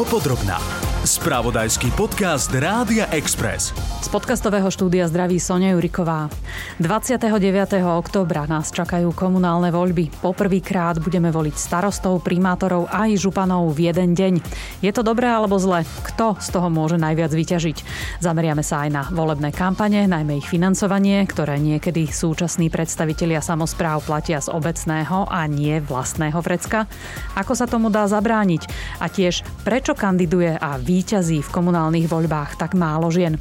Dopodrobná. Spravodajský podcast Rádia Express. Z podcastového štúdia zdraví Sonia Juriková. 29. októbra nás čakajú komunálne voľby. Poprvýkrát budeme voliť starostov, primátorov aj županov v jeden deň. Je to dobré alebo zle? Kto z toho môže najviac vyťažiť? Zameriame sa aj na volebné kampane, najmä ich financovanie, ktoré niekedy súčasní predstavitelia samozpráv platia z obecného a nie vlastného vrecka. Ako sa tomu dá zabrániť? A tiež prečo kandiduje a víťazí v komunálnych voľbách tak málo žien.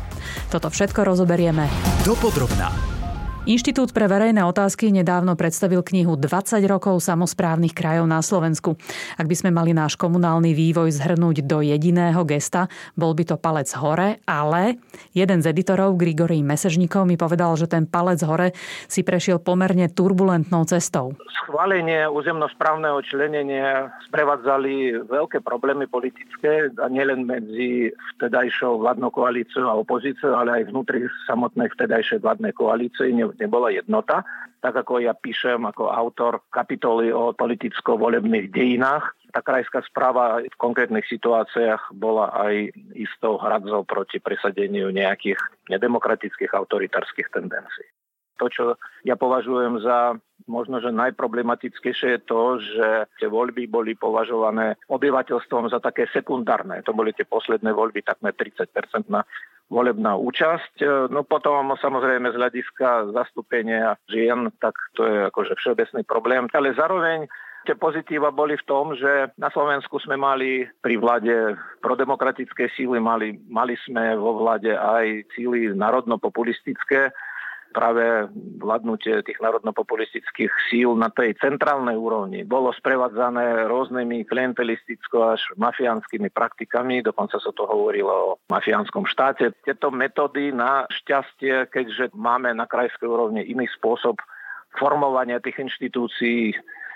Toto všetko rozoberieme. Dopodrobná. Inštitút pre verejné otázky nedávno predstavil knihu 20 rokov samozprávnych krajov na Slovensku. Ak by sme mali náš komunálny vývoj zhrnúť do jediného gesta, bol by to palec hore, ale jeden z editorov, Grigory Mesežníkov, mi povedal, že ten palec hore si prešiel pomerne turbulentnou cestou. Schválenie územnosprávneho členenia sprevádzali veľké problémy politické a nielen medzi vtedajšou vládnou koalíciou a opozíciou, ale aj vnútri samotnej vtedajšej vládnej koalície nebola jednota. Tak ako ja píšem ako autor kapitoly o politicko-volebných dejinách, tá krajská správa v konkrétnych situáciách bola aj istou hradzou proti presadeniu nejakých nedemokratických autoritárskych tendencií. To, čo ja považujem za možno, že najproblematickejšie je to, že tie voľby boli považované obyvateľstvom za také sekundárne. To boli tie posledné voľby, takmer 30 na volebná účasť. E, no potom samozrejme z hľadiska zastúpenia žien, tak to je akože všeobecný problém. Ale zároveň Tie pozitíva boli v tom, že na Slovensku sme mali pri vláde prodemokratické síly, mali, mali sme vo vláde aj síly národno-populistické, práve vládnutie tých národnopopulistických síl na tej centrálnej úrovni bolo sprevádzané rôznymi klientelisticko až mafiánskymi praktikami, dokonca sa to hovorilo o mafiánskom štáte. Tieto metódy na šťastie, keďže máme na krajskej úrovni iný spôsob formovania tých inštitúcií,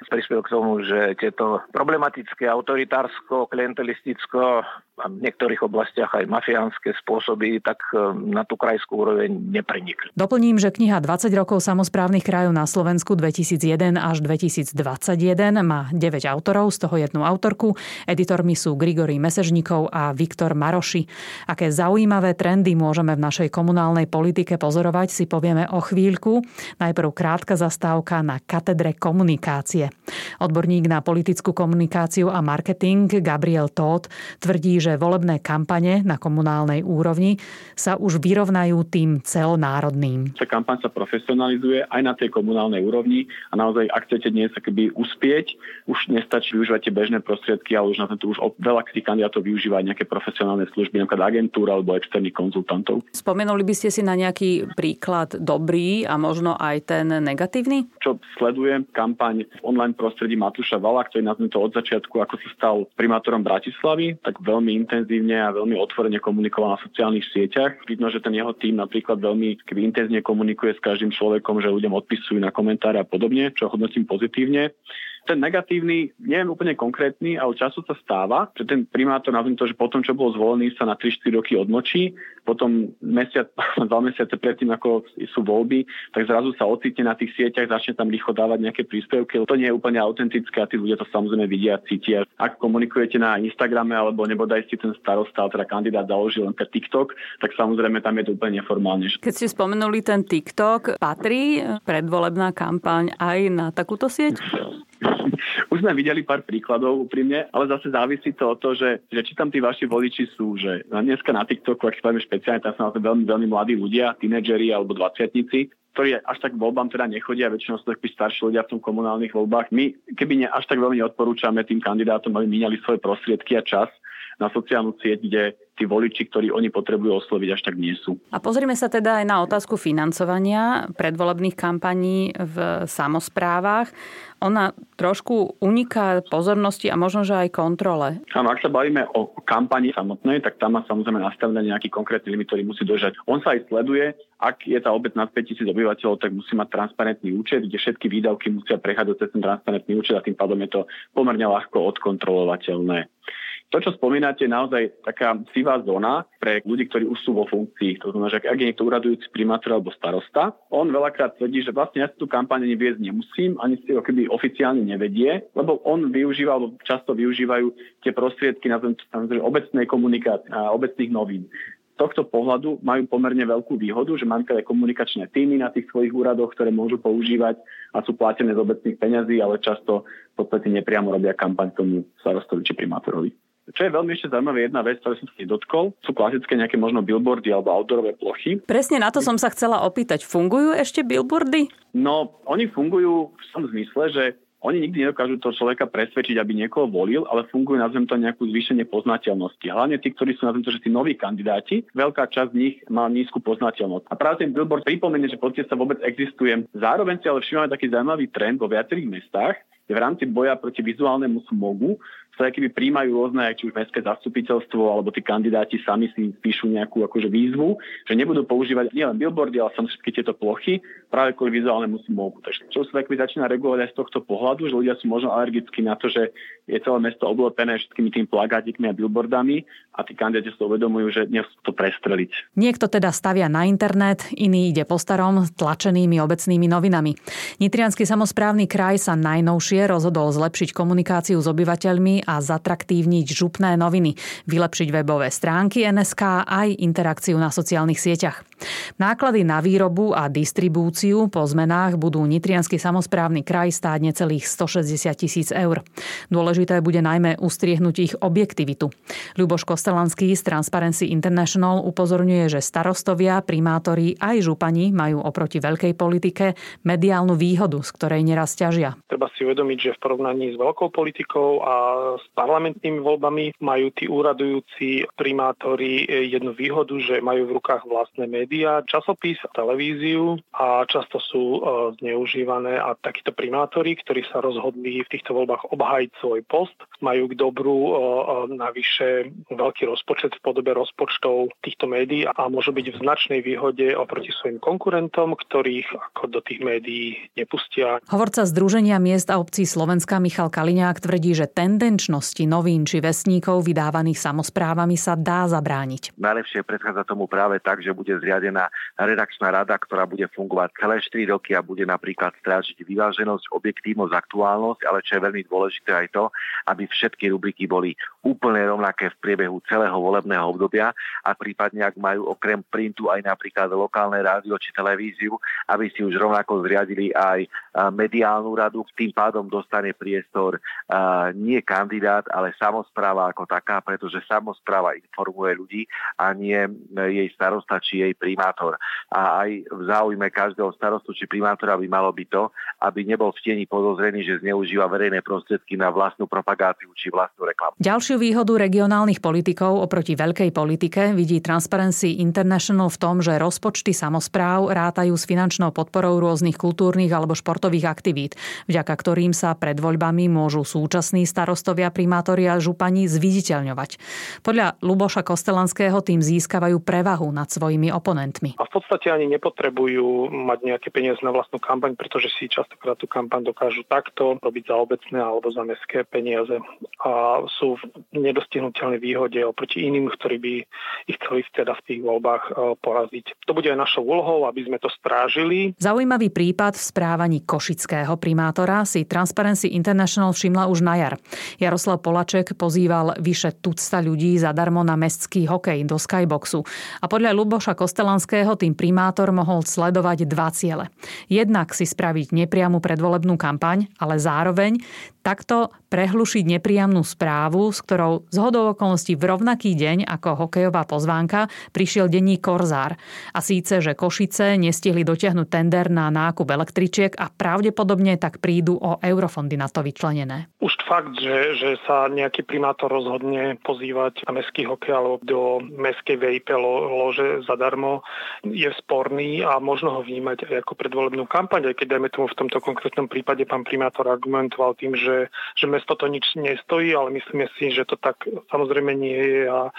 prispel k tomu, že tieto problematické autoritársko, klientelisticko a v niektorých oblastiach aj mafiánske spôsoby, tak e, na tú krajskú úroveň neprenikli. Doplním, že kniha 20 rokov samozprávnych krajov na Slovensku 2001 až 2021 má 9 autorov, z toho jednu autorku. Editormi sú Grigory Mesežníkov a Viktor Maroši. Aké zaujímavé trendy môžeme v našej komunálnej politike pozorovať, si povieme o chvíľku. Najprv krátka zastávka na katedre komunikácie. Odborník na politickú komunikáciu a marketing Gabriel Todd tvrdí, že volebné kampane na komunálnej úrovni sa už vyrovnajú tým celonárodným. Tá kampaň sa profesionalizuje aj na tej komunálnej úrovni a naozaj, ak chcete dnes akoby uspieť, už nestačí využívať tie bežné prostriedky, ale už na to už veľa tých kandidátov využíva aj nejaké profesionálne služby, napríklad agentúra alebo externých konzultantov. Spomenuli by ste si na nejaký príklad dobrý a možno aj ten negatívny? Čo sledujem, kampaň v online prostredí Matúša Vala, ktorý na to od začiatku, ako sa stal primátorom Bratislavy, tak veľmi intenzívne a veľmi otvorene komunikoval na sociálnych sieťach. Vidno, že ten jeho tým napríklad veľmi intenzívne komunikuje s každým človekom, že ľuďom odpisujú na komentáre a podobne, čo hodnotím pozitívne. Ten negatívny, neviem úplne konkrétny, ale času sa stáva, že ten primátor, nazvím to, že potom, čo bol zvolený, sa na 3-4 roky odmočí, potom mesiac, dva mesiace predtým, ako sú voľby, tak zrazu sa ocitne na tých sieťach, začne tam rýchlo dávať nejaké príspevky. To nie je úplne autentické a tí ľudia to samozrejme vidia a cítia. Ak komunikujete na Instagrame alebo nebodaj si ten starosta, teda kandidát založil len TikTok, tak samozrejme tam je to úplne neformálne. Keď ste spomenuli ten TikTok, patrí predvolebná kampaň aj na takúto sieť? Už sme videli pár príkladov úprimne, ale zase závisí to od toho, že, že či tam tí vaši voliči sú, že dneska na TikToku, ak spravíme špeciálne, tam sú veľmi, veľmi mladí ľudia, tínedžeri alebo dvaciatnici, ktorí až tak voľbám teda nechodia, väčšinou sú takí starší ľudia v tom komunálnych voľbách. My, keby ne, až tak veľmi odporúčame tým kandidátom, aby míňali svoje prostriedky a čas na sociálnu sieť, kde tí voliči, ktorí oni potrebujú osloviť, až tak nie sú. A pozrime sa teda aj na otázku financovania predvolebných kampaní v samozprávach. Ona trošku uniká pozornosti a možno, že aj kontrole. Áno, ak sa bavíme o kampani samotnej, tak tam má samozrejme nastavený nejaký konkrétny limit, ktorý musí dožať. On sa aj sleduje, ak je tá obec nad 5000 obyvateľov, tak musí mať transparentný účet, kde všetky výdavky musia prechádzať cez ten transparentný účet a tým pádom je to pomerne ľahko odkontrolovateľné. To, čo spomínate, je naozaj taká sivá zóna pre ľudí, ktorí už sú vo funkcii. To znamená, že ak je niekto uradujúci primátor alebo starosta, on veľakrát tvrdí, že vlastne ja tú kampaň ani viesť nemusím, ani si ho keby oficiálne nevedie, lebo on využíva, alebo často využívajú tie prostriedky na obecnej komunikácie a obecných novín tohto pohľadu majú pomerne veľkú výhodu, že aj komunikačné týmy na tých svojich úradoch, ktoré môžu používať a sú platené z obecných peňazí, ale často v podstate nepriamo robia kampaň tomu starostovi či primátorovi. Čo je veľmi ešte zaujímavé, jedna vec, ktorú som si dotkol, sú klasické nejaké možno billboardy alebo outdoorové plochy. Presne na to som sa chcela opýtať. Fungujú ešte billboardy? No, oni fungujú v tom zmysle, že oni nikdy nedokážu toho človeka presvedčiť, aby niekoho volil, ale fungujú na to nejakú zvýšenie poznateľnosti. Hlavne tí, ktorí sú na to, že tí noví kandidáti, veľká časť z nich má nízku poznateľnosť. A práve ten billboard pripomenie, že sa vôbec existuje. Zároveň si ale všímame taký zaujímavý trend vo viacerých mestách, v rámci boja proti vizuálnemu smogu sa keby príjmajú rôzne, či už mestské zastupiteľstvo alebo tí kandidáti sami si píšu nejakú akože výzvu, že nebudú používať nielen billboardy, ale som všetky tieto plochy práve kvôli vizuálnemu smogu. Takže čo sa keby začína regulovať aj z tohto pohľadu, že ľudia sú možno alergickí na to, že je celé mesto oblopené všetkými tým plagátikmi a billboardami a tí kandidáti sa uvedomujú, že nechcú to prestreliť. Niekto teda stavia na internet, iný ide po starom tlačenými obecnými novinami. Nitrianský samozprávny kraj sa najnovšie rozhodol zlepšiť komunikáciu s obyvateľmi a zatraktívniť župné noviny, vylepšiť webové stránky NSK aj interakciu na sociálnych sieťach. Náklady na výrobu a distribúciu po zmenách budú Nitrianský samozprávny kraj stáť necelých 160 tisíc eur. Dôležité bude najmä ustriehnúť ich objektivitu. Ľuboš Kostelanský z Transparency International upozorňuje, že starostovia, primátori aj župani majú oproti veľkej politike mediálnu výhodu, z ktorej neraz ťažia. Treba si uvedomiť, že v porovnaní s veľkou politikou a s parlamentnými voľbami majú tí úradujúci primátori jednu výhodu, že majú v rukách vlastné médiá, časopis, televíziu a často sú e, zneužívané a takíto primátori, ktorí sa rozhodli v týchto voľbách obhajiť svoj post, majú k dobru e, e, navyše veľký rozpočet v podobe rozpočtov týchto médií a môžu byť v značnej výhode oproti svojim konkurentom, ktorých ako do tých médií nepustia. Hovorca Združenia miest a obcí Slovenska Michal Kaliňák tvrdí, že tendenčne bezpečnosti novín či vesníkov vydávaných samozprávami sa dá zabrániť. Najlepšie predchádza tomu práve tak, že bude zriadená redakčná rada, ktorá bude fungovať celé 4 roky a bude napríklad strážiť vyváženosť, objektívnosť, aktuálnosť, ale čo je veľmi dôležité aj to, aby všetky rubriky boli úplne rovnaké v priebehu celého volebného obdobia a prípadne ak majú okrem printu aj napríklad lokálne rádio či televíziu, aby si už rovnako zriadili aj mediálnu radu, tým pádom dostane priestor nie kandidát, ale samozpráva ako taká, pretože samozpráva informuje ľudí a nie jej starosta či jej primátor. A aj v záujme každého starostu či primátora by malo byť to, aby nebol v tieni podozrený, že zneužíva verejné prostriedky na vlastnú propagáciu či vlastnú reklamu. Ďalšiu výhodu regionálnych politikov oproti veľkej politike vidí Transparency International v tom, že rozpočty samozpráv rátajú s finančnou podporou rôznych kultúrnych alebo športových aktivít, vďaka ktorým sa pred voľbami môžu súčasní starostovia primátori a župani zviditeľňovať. Podľa Luboša Kostelanského tým získavajú prevahu nad svojimi oponentmi. A v podstate ani nepotrebujú mať nejaké peniaze na vlastnú kampaň, pretože si častokrát tú kampaň dokážu takto robiť za obecné alebo za mestské peniaze a sú nedostihnutelnej výhode oproti iným, ktorí by ich chceli teda v tých voľbách e, poraziť. To bude aj našou úlohou, aby sme to strážili. Zaujímavý prípad v správaní košického primátora si Transparency International všimla už na jar. Jaroslav Polaček pozýval vyše tucta ľudí zadarmo na mestský hokej do Skyboxu. A podľa Luboša Kostelanského tým primátor mohol sledovať dva ciele. Jednak si spraviť nepriamu predvolebnú kampaň, ale zároveň takto prehlušiť nepríjemnú správu, s ktorou z hodou okolností v rovnaký deň ako hokejová pozvánka prišiel denní Korzár. A síce, že Košice nestihli dotiahnuť tender na nákup električiek a pravdepodobne tak prídu o eurofondy na to vyčlenené. Už fakt, že, že sa nejaký primátor rozhodne pozývať na mestský hokej alebo do mestskej VIP lože zadarmo, je sporný a možno ho vnímať aj ako predvolebnú kampaň, aj keď dajme tomu v tomto konkrétnom prípade pán primátor argumentoval tým, že že, mesto to nič nestojí, ale myslíme si, že to tak samozrejme nie je a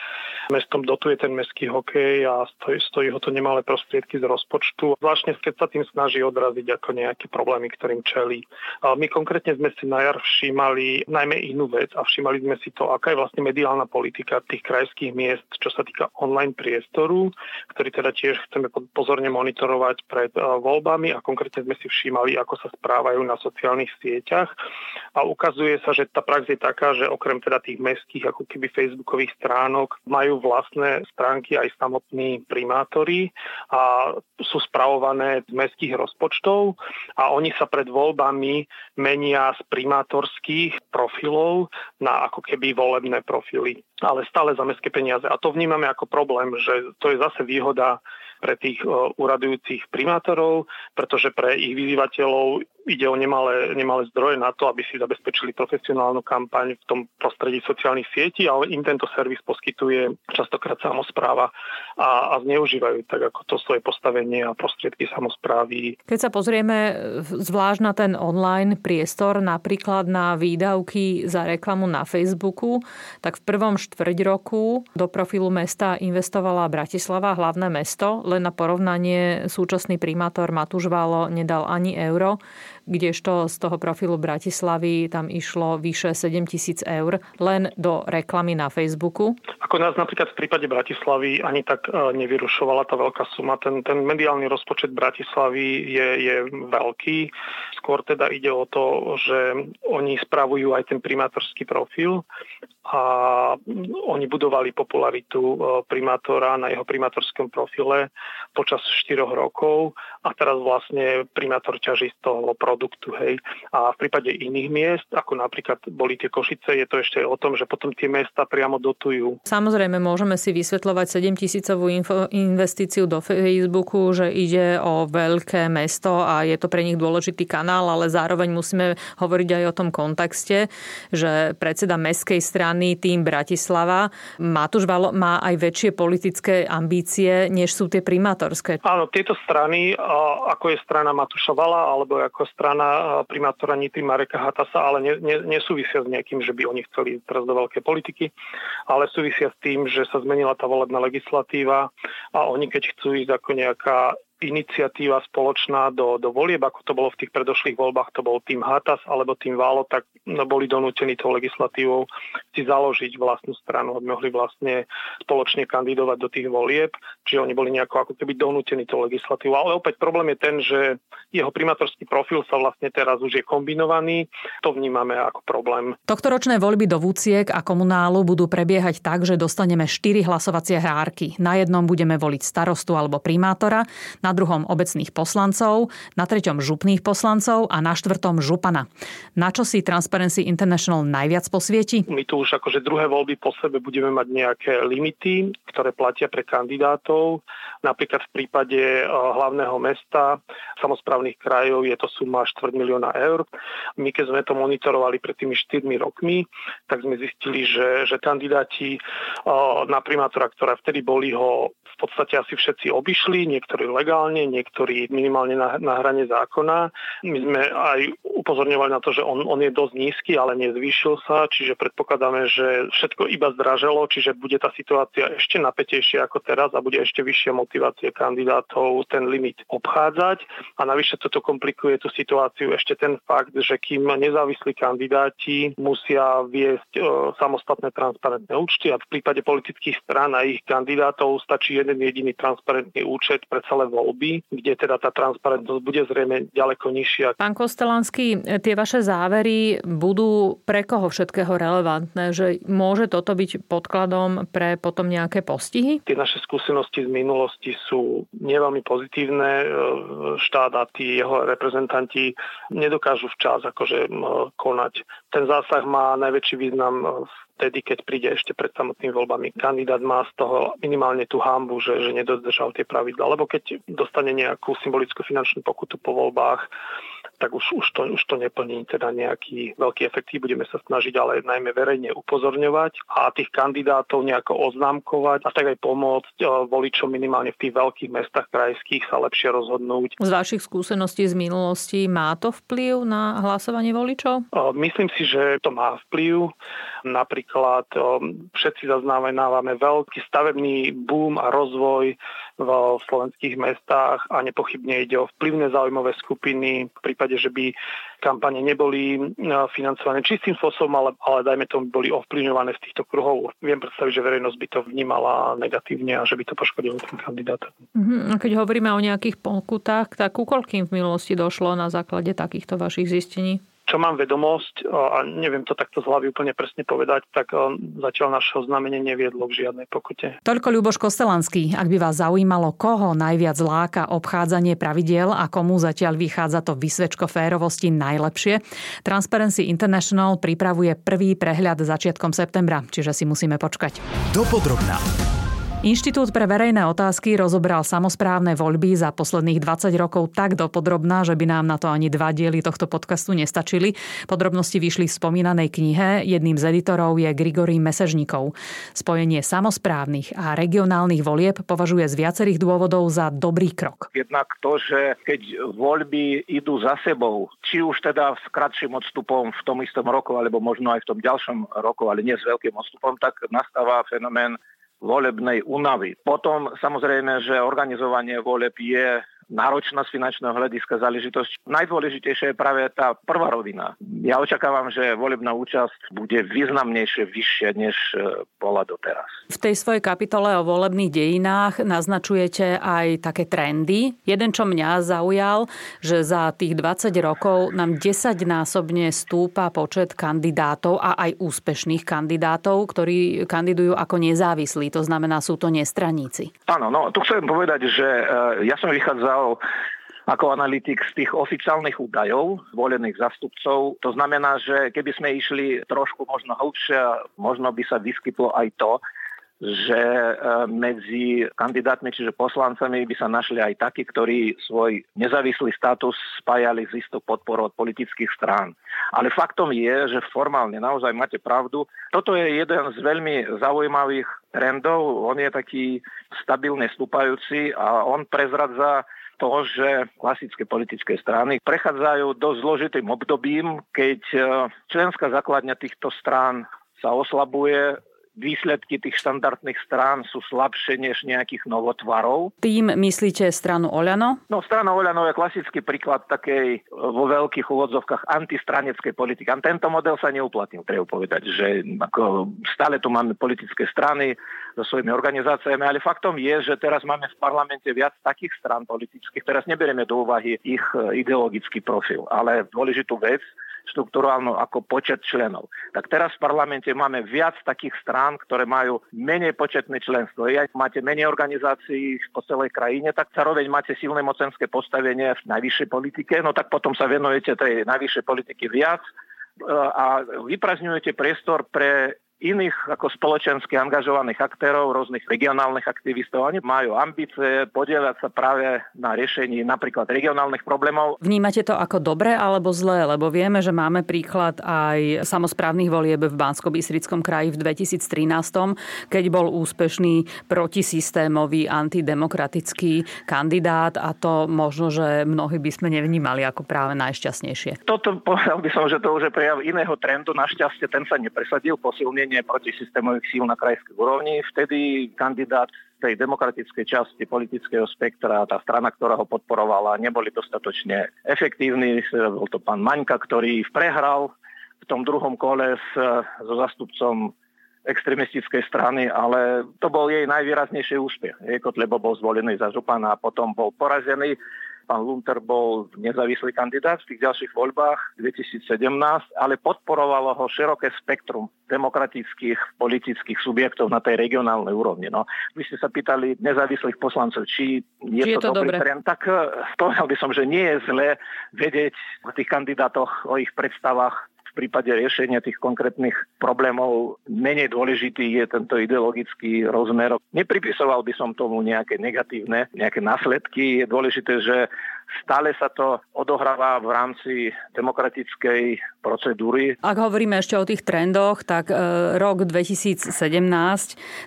mestom dotuje ten mestský hokej a stojí, stojí ho to nemalé prostriedky z rozpočtu. Zvláštne keď sa tým snaží odraziť ako nejaké problémy, ktorým čelí. A my konkrétne sme si na jar všímali najmä inú vec a všímali sme si to, aká je vlastne mediálna politika tých krajských miest, čo sa týka online priestoru, ktorý teda tiež chceme pozorne monitorovať pred voľbami a konkrétne sme si všímali, ako sa správajú na sociálnych sieťach a ukazuje sa, že tá prax je taká, že okrem teda tých mestských ako keby facebookových stránok majú vlastné stránky aj samotní primátori a sú spravované z mestských rozpočtov a oni sa pred voľbami menia z primátorských profilov na ako keby volebné profily, ale stále za mestské peniaze. A to vnímame ako problém, že to je zase výhoda pre tých uradujúcich primátorov, pretože pre ich vyzývateľov ide o nemalé, nemalé zdroje na to, aby si zabezpečili profesionálnu kampaň v tom prostredí sociálnych sietí, ale im tento servis poskytuje častokrát samozpráva a, a zneužívajú tak ako to svoje postavenie a prostriedky samozprávy. Keď sa pozrieme zvlášť na ten online priestor, napríklad na výdavky za reklamu na Facebooku, tak v prvom štvrť roku do profilu mesta investovala Bratislava, hlavné mesto, len na porovnanie súčasný primátor Matúš Válo nedal ani euro, kdežto z toho profilu Bratislavy tam išlo vyše 7 tisíc eur len do reklamy na Facebooku. Ako nás napríklad v prípade Bratislavy ani tak e, nevyrušovala tá veľká suma. Ten, ten mediálny rozpočet Bratislavy je, je veľký. Skôr teda ide o to, že oni spravujú aj ten primátorský profil a oni budovali popularitu e, primátora na jeho primátorskom profile počas 4 rokov a teraz vlastne primátor ťaží z toho produktu. Hej. A v prípade iných miest, ako napríklad boli tie Košice, je to ešte o tom, že potom tie miesta priamo dotujú. Samozrejme, môžeme si vysvetľovať 7 tisícovú investíciu do Facebooku, že ide o veľké mesto a je to pre nich dôležitý kanál, ale zároveň musíme hovoriť aj o tom kontexte, že predseda mestskej strany strany tým Bratislava. Matúš Valo má aj väčšie politické ambície, než sú tie primátorské. Áno, tieto strany, ako je strana Matúša Vala alebo ako strana primátora Nitry Mareka Hatasa, ale ne, ne, nesúvisia s nejakým, že by oni chceli teraz do veľkej politiky, ale súvisia s tým, že sa zmenila tá volebná legislatíva a oni keď chcú ísť ako nejaká iniciatíva spoločná do, do volieb, ako to bolo v tých predošlých voľbách, to bol tým Hatas alebo tým Válo, tak no, boli donútení tou legislatívou si založiť vlastnú stranu, aby mohli vlastne spoločne kandidovať do tých volieb, čiže oni boli nejako ako keby donútení tou legislatívou. Ale opäť problém je ten, že jeho primátorský profil sa vlastne teraz už je kombinovaný, to vnímame ako problém. Tohtoročné voľby do Vúciek a komunálu budú prebiehať tak, že dostaneme 4 hlasovacie hárky. Na jednom budeme voliť starostu alebo primátora, na druhom obecných poslancov, na treťom župných poslancov a na štvrtom župana. Na čo si Transparency International najviac posvieti? My tu už akože druhé voľby po sebe budeme mať nejaké limity, ktoré platia pre kandidátov. Napríklad v prípade eh, hlavného mesta, samozprávnych krajov je to suma 4 milióna eur. My keď sme to monitorovali pred tými 4 rokmi, tak sme zistili, že, že kandidáti eh, na primátora, ktoré vtedy boli, ho v podstate asi všetci obišli, niektorí legálne, niektorí minimálne na, na hrane zákona. My sme aj upozorňovali na to, že on, on je dosť nízky, ale nezvýšil sa, čiže predpokladáme, že všetko iba zdraželo, čiže bude tá situácia ešte napätejšia ako teraz a bude ešte vyššia motivácia kandidátov ten limit obchádzať. A navyše toto komplikuje tú situáciu ešte ten fakt, že kým nezávislí kandidáti musia viesť e, samostatné transparentné účty a v prípade politických strán a ich kandidátov stačí jeden jediný transparentný účet pre celé voľby, kde teda tá transparentnosť bude zrejme ďaleko nižšia. Pán Kostelanský, tie vaše závery budú pre koho všetkého relevantné? Že môže toto byť podkladom pre potom nejaké postihy? Tie naše skúsenosti z minulosti sú neveľmi pozitívne. Štát a tí jeho reprezentanti nedokážu včas akože konať. Ten zásah má najväčší význam v vtedy, keď príde ešte pred samotnými voľbami. Kandidát má z toho minimálne tú hambu, že, že nedodržal tie pravidla. Lebo keď dostane nejakú symbolickú finančnú pokutu po voľbách, tak už, už, to, už to neplní teda nejaký veľký efektív. Budeme sa snažiť ale najmä verejne upozorňovať a tých kandidátov nejako oznámkovať a tak aj pomôcť e, voličom minimálne v tých veľkých mestách krajských sa lepšie rozhodnúť. Z vašich skúseností z minulosti má to vplyv na hlasovanie voličov? E, myslím si, že to má vplyv. Napríklad e, všetci zaznamenávame veľký stavebný boom a rozvoj v slovenských mestách a nepochybne ide o vplyvné záujmové skupiny v prípade, že by kampane neboli financované čistým spôsobom, ale, ale dajme tomu boli ovplyvňované z týchto kruhov. Viem predstaviť, že verejnosť by to vnímala negatívne a že by to poškodilo ten kandidát. Uh-huh. Keď hovoríme o nejakých pokutách, tak ku koľkým v minulosti došlo na základe takýchto vašich zistení? Čo mám vedomosť, a neviem to takto z hlavy úplne presne povedať, tak zatiaľ naše oznámenie neviedlo k žiadnej pokute. Toľko Ľuboš Kostelanský. Ak by vás zaujímalo, koho najviac láka obchádzanie pravidiel a komu zatiaľ vychádza to vysvečko férovosti najlepšie, Transparency International pripravuje prvý prehľad začiatkom septembra, čiže si musíme počkať. Dopodrobná. Inštitút pre verejné otázky rozobral samozprávne voľby za posledných 20 rokov tak dopodrobná, že by nám na to ani dva diely tohto podcastu nestačili. Podrobnosti vyšli v spomínanej knihe. Jedným z editorov je Grigory Mesežníkov. Spojenie samozprávnych a regionálnych volieb považuje z viacerých dôvodov za dobrý krok. Jednak to, že keď voľby idú za sebou, či už teda s kratším odstupom v tom istom roku, alebo možno aj v tom ďalšom roku, ale nie s veľkým odstupom, tak nastáva fenomén volebnej únavy. Potom samozrejme, že organizovanie voleb je náročná z finančného hľadiska záležitosť. Najdôležitejšia je práve tá prvá rovina. Ja očakávam, že volebná účasť bude významnejšie, vyššia, než e, bola doteraz. V tej svojej kapitole o volebných dejinách naznačujete aj také trendy. Jeden, čo mňa zaujal, že za tých 20 rokov nám 10-násobne stúpa počet kandidátov a aj úspešných kandidátov, ktorí kandidujú ako nezávislí. To znamená, sú to nestraníci. Áno, no tu chcem povedať, že e, ja som vychádzal ako analytik z tých oficiálnych údajov volených zastupcov. To znamená, že keby sme išli trošku možno hlbšie, možno by sa vyskytlo aj to, že e, medzi kandidátmi, čiže poslancami by sa našli aj takí, ktorí svoj nezávislý status spájali s istou podporou od politických strán. Ale faktom je, že formálne naozaj máte pravdu. Toto je jeden z veľmi zaujímavých trendov. On je taký stabilne stúpajúci a on prezradza to, že klasické politické strany prechádzajú dosť zložitým obdobím, keď e, členská základňa týchto strán sa oslabuje, výsledky tých štandardných strán sú slabšie než nejakých novotvarov. Tým myslíte stranu Oľano? No, strana Oľano je klasický príklad takej e, vo veľkých úvodzovkách antistraneckej politiky. A tento model sa neuplatnil, treba povedať, že ako stále tu máme politické strany so svojimi organizáciami, ale faktom je, že teraz máme v parlamente viac takých strán politických, teraz neberieme do úvahy ich e, ideologický profil, ale dôležitú vec, štruktúrálnu ako počet členov. Tak teraz v parlamente máme viac takých strán, ktoré majú menej početné členstvo. Aj máte menej organizácií po celej krajine, tak zároveň máte silné mocenské postavenie v najvyššej politike, no tak potom sa venujete tej najvyššej politiky viac e, a vyprazňujete priestor pre iných ako spoločensky angažovaných aktérov, rôznych regionálnych aktivistov. Oni majú ambície podielať sa práve na riešení napríklad regionálnych problémov. Vnímate to ako dobre alebo zlé? Lebo vieme, že máme príklad aj samozprávnych volieb v bansko kraji v 2013, keď bol úspešný protisystémový antidemokratický kandidát a to možno, že mnohí by sme nevnímali ako práve najšťastnejšie. Toto povedal by som, že to už je prejav iného trendu. Našťastie ten sa nepresadil posilne proti protisystémových síl na krajskej úrovni. Vtedy kandidát tej demokratickej časti politického spektra, tá strana, ktorá ho podporovala, neboli dostatočne efektívni. Bol to pán Maňka, ktorý prehral v tom druhom kole s, so zastupcom extremistickej strany, ale to bol jej najvýraznejší úspech. Kotlebo bol zvolený za župana a potom bol porazený. Pán Lunter bol nezávislý kandidát v tých ďalších voľbách 2017, ale podporovalo ho široké spektrum demokratických politických subjektov na tej regionálnej úrovni. No, vy ste sa pýtali nezávislých poslancov, či je, či to, je to dobrý trend. Tak eh, povedal by som, že nie je zle vedieť o tých kandidátoch, o ich predstavách prípade riešenia tých konkrétnych problémov menej dôležitý je tento ideologický rozmer. Nepripisoval by som tomu nejaké negatívne, nejaké následky. Je dôležité, že Stále sa to odohráva v rámci demokratickej procedúry. Ak hovoríme ešte o tých trendoch, tak e, rok 2017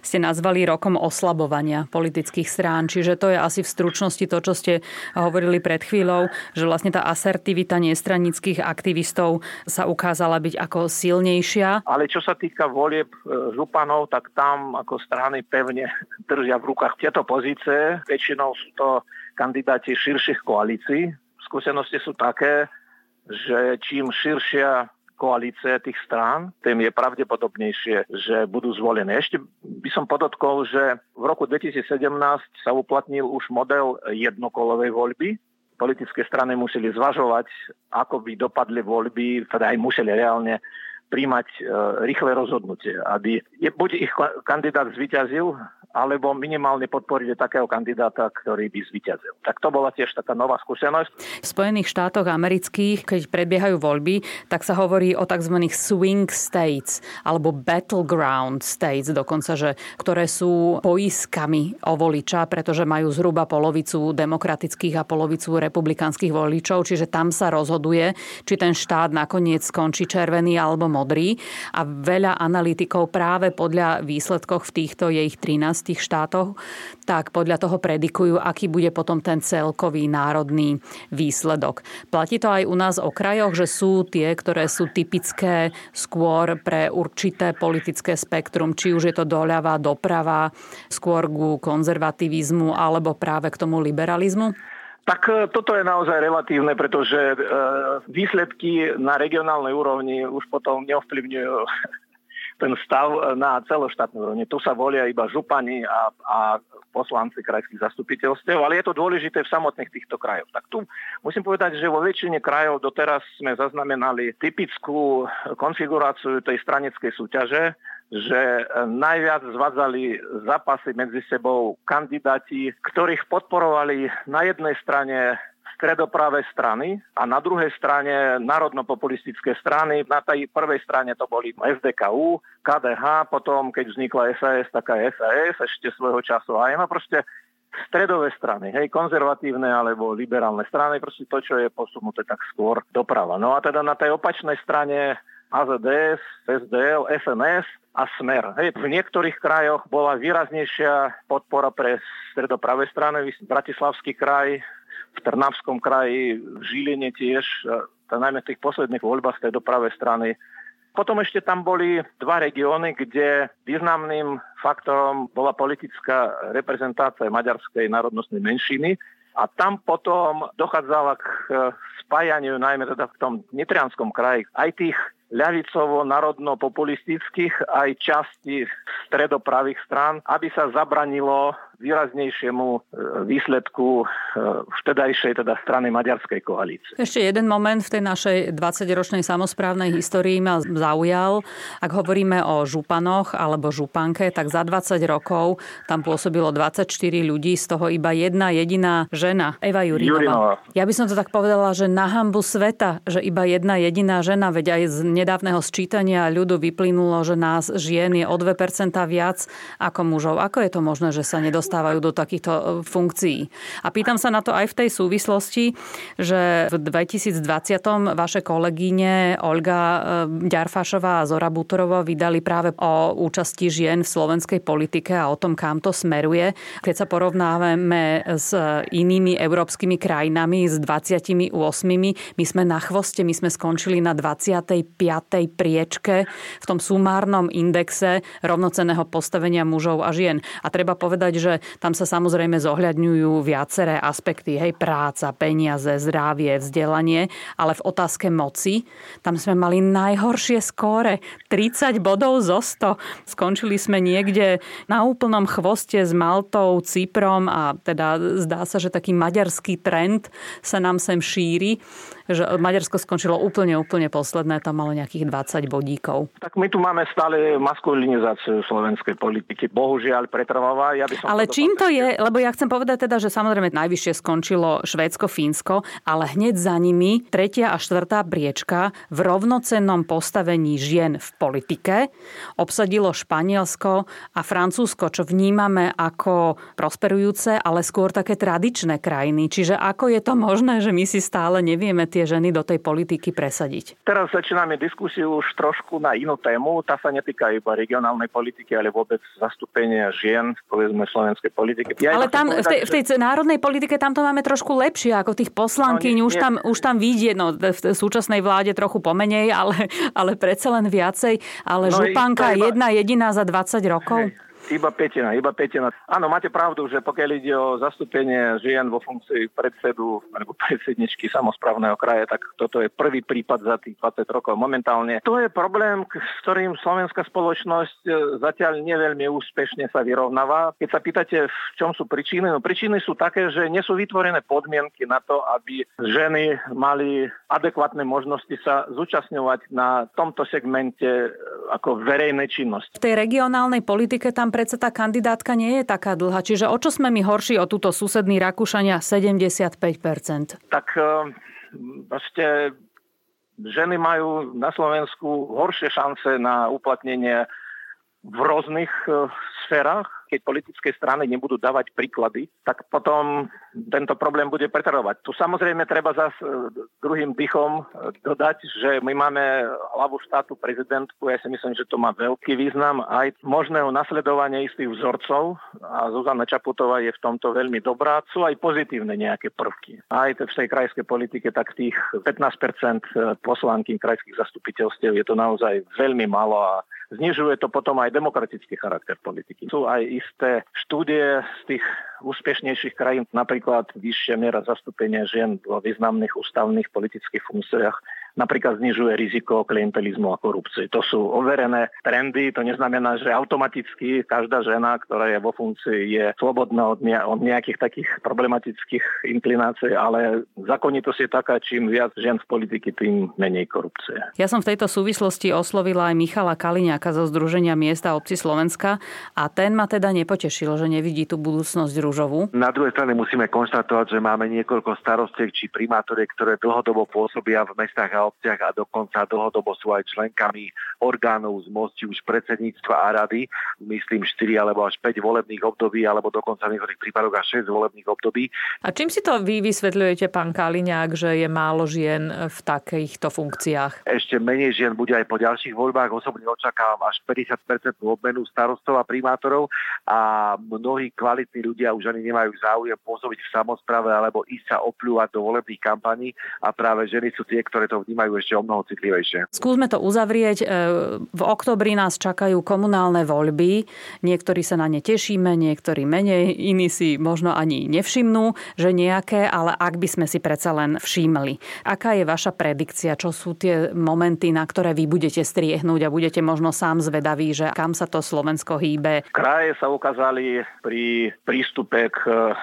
ste nazvali rokom oslabovania politických strán. Čiže to je asi v stručnosti to, čo ste hovorili pred chvíľou, že vlastne tá asertivita nestranických aktivistov sa ukázala byť ako silnejšia. Ale čo sa týka volieb e, županov, tak tam ako strany pevne držia v rukách tieto pozície. Väčšinou sú to kandidáti širších koalícií. Skúsenosti sú také, že čím širšia koalícia tých strán, tým je pravdepodobnejšie, že budú zvolené. Ešte by som podotkol, že v roku 2017 sa uplatnil už model jednokolovej voľby. Politické strany museli zvažovať, ako by dopadli voľby, teda aj museli reálne príjmať e, rýchle rozhodnutie, aby buď ich kandidát zvyťazil alebo minimálne podporiť takého kandidáta, ktorý by zvíťazil. Tak to bola tiež taká nová skúsenosť. V Spojených štátoch amerických, keď prebiehajú voľby, tak sa hovorí o tzv. swing states alebo battleground states dokonca, že, ktoré sú poiskami o voliča, pretože majú zhruba polovicu demokratických a polovicu republikánskych voličov, čiže tam sa rozhoduje, či ten štát nakoniec skončí červený alebo modrý. A veľa analytikov práve podľa výsledkoch v týchto je ich 13 tých štátoch, tak podľa toho predikujú, aký bude potom ten celkový národný výsledok. Platí to aj u nás o krajoch, že sú tie, ktoré sú typické skôr pre určité politické spektrum, či už je to doľava, doprava, skôr ku konzervativizmu alebo práve k tomu liberalizmu? Tak e, toto je naozaj relatívne, pretože e, výsledky na regionálnej úrovni už potom neovplyvňujú ten stav na celoštátnej úrovni. Tu sa volia iba župani a, a poslanci krajských zastupiteľstiev, ale je to dôležité v samotných týchto krajoch. Tak tu musím povedať, že vo väčšine krajov doteraz sme zaznamenali typickú konfiguráciu tej stranickej súťaže, že najviac zvádzali zápasy medzi sebou kandidáti, ktorých podporovali na jednej strane stredopravé strany a na druhej strane národno-populistické strany. Na tej prvej strane to boli SDKU, KDH, potom keď vznikla SAS, taká SAS ešte svojho času aj no proste stredové strany, hej, konzervatívne alebo liberálne strany, proste to, čo je posunuté tak skôr doprava. No a teda na tej opačnej strane AZDS, SDL, SNS a Smer. Hej, v niektorých krajoch bola výraznejšia podpora pre stredopravé strany, Bratislavský kraj, v Trnavskom kraji, v Žiline tiež, najmä v tých posledných voľbách z tej dopravej strany. Potom ešte tam boli dva regióny, kde významným faktorom bola politická reprezentácia maďarskej národnostnej menšiny a tam potom dochádzala k spájaniu, najmä teda v tom Nitrianskom kraji, aj tých ľavicovo-národno-populistických aj časti stredopravých strán, aby sa zabranilo výraznejšiemu e, výsledku e, vtedajšej teda strany maďarskej koalície. Ešte jeden moment v tej našej 20-ročnej samozprávnej histórii ma zaujal. Ak hovoríme o županoch alebo županke, tak za 20 rokov tam pôsobilo 24 ľudí, z toho iba jedna jediná žena, Eva Jurinová. Ja by som to tak povedala, že na hambu sveta, že iba jedna jediná žena, veď aj z nedávneho sčítania ľudu vyplynulo, že nás žien je o 2% viac ako mužov. Ako je to možné, že sa nedostalo dostávajú do takýchto e, funkcií. A pýtam sa na to aj v tej súvislosti, že v 2020 vaše kolegyne Olga e, Ďarfašová a Zora Butorová vydali práve o účasti žien v slovenskej politike a o tom, kam to smeruje. Keď sa porovnávame s inými európskymi krajinami, s 28, my sme na chvoste, my sme skončili na 25. priečke v tom sumárnom indexe rovnoceného postavenia mužov a žien. A treba povedať, že tam sa samozrejme zohľadňujú viaceré aspekty, hej, práca, peniaze, zdravie, vzdelanie, ale v otázke moci, tam sme mali najhoršie skóre, 30 bodov zo 100. Skončili sme niekde na úplnom chvoste s Maltou, Cyprom a teda zdá sa, že taký maďarský trend sa nám sem šíri. Že Maďarsko skončilo úplne, úplne posledné, tam malo nejakých 20 bodíkov. Tak my tu máme stále maskulinizáciu slovenskej politiky. Bohužiaľ pretrváva. Ja by som ale čím to je? Lebo ja chcem povedať teda, že samozrejme najvyššie skončilo Švédsko, Fínsko, ale hneď za nimi tretia a štvrtá briečka v rovnocennom postavení žien v politike obsadilo Španielsko a Francúzsko, čo vnímame ako prosperujúce, ale skôr také tradičné krajiny. Čiže ako je to možné, že my si stále nevieme tie ženy do tej politiky presadiť? Teraz začíname diskusiu už trošku na inú tému. Tá sa netýka iba regionálnej politiky, ale vôbec zastúpenia žien, povedzme, slovenskej politiky. Ja ale tam povedať, v, tej, v tej národnej politike tam to máme trošku lepšie ako tých poslankyň. No, už, tam, už tam vidie, no v súčasnej vláde trochu pomenej, ale, ale predsa len viacej. Ale no, županka iba... jedna jediná za 20 rokov? Hej. Iba petina, iba petina. Áno, máte pravdu, že pokiaľ ide o zastúpenie žien vo funkcii predsedu alebo predsedničky samozprávneho kraje, tak toto je prvý prípad za tých 20 rokov momentálne. To je problém, s ktorým slovenská spoločnosť e, zatiaľ neveľmi úspešne sa vyrovnáva. Keď sa pýtate, v čom sú príčiny, no príčiny sú také, že nie sú vytvorené podmienky na to, aby ženy mali adekvátne možnosti sa zúčastňovať na tomto segmente e, ako verejnej činnosti. V tej regionálnej politike tam predsa tá kandidátka nie je taká dlhá. Čiže o čo sme my horší o túto susedný Rakúšania 75%? Tak vlastne ženy majú na Slovensku horšie šance na uplatnenie v rôznych e, sférach keď politické strany nebudú dávať príklady, tak potom tento problém bude pretrvať. Tu samozrejme treba zase druhým dychom e, dodať, že my máme hlavu štátu prezidentku, ja si myslím, že to má veľký význam aj možného nasledovania istých vzorcov a Zuzana Čaputová je v tomto veľmi dobrá. Sú aj pozitívne nejaké prvky. Aj v tej krajskej politike, tak tých 15% e, poslanky krajských zastupiteľstiev je to naozaj veľmi málo a znižuje to potom aj demokratický charakter politiky. Sú aj isté štúdie z tých úspešnejších krajín, napríklad vyššia miera zastúpenia žien vo významných ústavných politických funkciách napríklad znižuje riziko klientelizmu a korupcie. To sú overené trendy, to neznamená, že automaticky každá žena, ktorá je vo funkcii, je slobodná od, ne- od nejakých takých problematických inklinácií, ale zákonitosť je taká, čím viac žien v politiky, tým menej korupcie. Ja som v tejto súvislosti oslovila aj Michala Kaliňáka zo Združenia miesta obci Slovenska a ten ma teda nepotešil, že nevidí tú budúcnosť rúžovú. Na druhej strane musíme konštatovať, že máme niekoľko starostiek či primátoriek, ktoré dlhodobo pôsobia v mestách a obciach a dokonca dlhodobo sú aj členkami orgánov z moci už predsedníctva a rady, myslím 4 alebo až 5 volebných období, alebo dokonca v niektorých prípadoch až 6 volebných období. A čím si to vy vysvetľujete, pán Kaliňák, že je málo žien v takýchto funkciách? Ešte menej žien bude aj po ďalších voľbách. Osobne očakávam až 50% obmenu starostov a primátorov a mnohí kvalitní ľudia už ani nemajú záujem pôsobiť v samozprave alebo ísť sa opľúvať do volebných kampaní a práve ženy sú tie, ktoré to vnímajú ešte o mnoho citlivejšie. Skúsme to uzavrieť. E, v oktobri nás čakajú komunálne voľby. Niektorí sa na ne tešíme, niektorí menej, iní si možno ani nevšimnú, že nejaké, ale ak by sme si predsa len všímali. Aká je vaša predikcia? Čo sú tie momenty, na ktoré vy budete striehnúť a budete možno sám zvedaví, že kam sa to Slovensko hýbe? Kraje sa ukázali pri prístupe k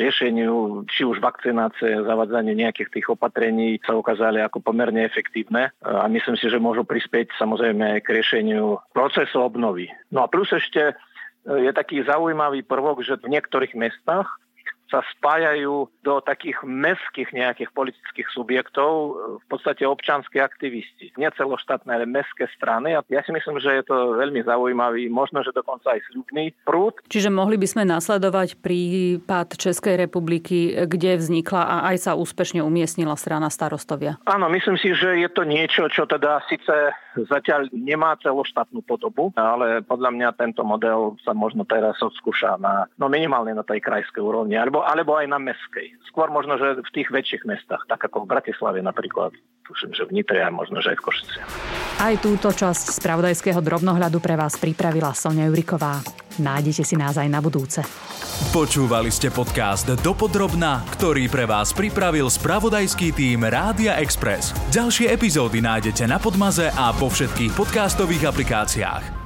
riešeniu, či už vakcinácie, zavadzanie nejakých tých opatrení sa ukázali ako pomerne efektívne a myslím si, že môžu prispieť samozrejme k riešeniu procesu obnovy. No a plus ešte e, je taký zaujímavý prvok, že v niektorých mestách sa spájajú do takých mestských nejakých politických subjektov, v podstate občanské aktivisti. Nie celoštátne, ale mestské strany. A ja si myslím, že je to veľmi zaujímavý, možno, že dokonca aj sľubný prúd. Čiže mohli by sme nasledovať prípad Českej republiky, kde vznikla a aj sa úspešne umiestnila strana starostovia. Áno, myslím si, že je to niečo, čo teda síce zatiaľ nemá celoštátnu podobu, ale podľa mňa tento model sa možno teraz odskúša na, no minimálne na tej krajskej úrovni, alebo alebo, aj na meskej. Skôr možno, že v tých väčších mestách, tak ako v Bratislave napríklad, tuším, že v Nitre a možno, že aj v Košici. Aj túto časť spravodajského drobnohľadu pre vás pripravila Sonia Juriková. Nájdete si nás aj na budúce. Počúvali ste podcast Dopodrobna, ktorý pre vás pripravil spravodajský tým Rádia Express. Ďalšie epizódy nájdete na Podmaze a po všetkých podcastových aplikáciách.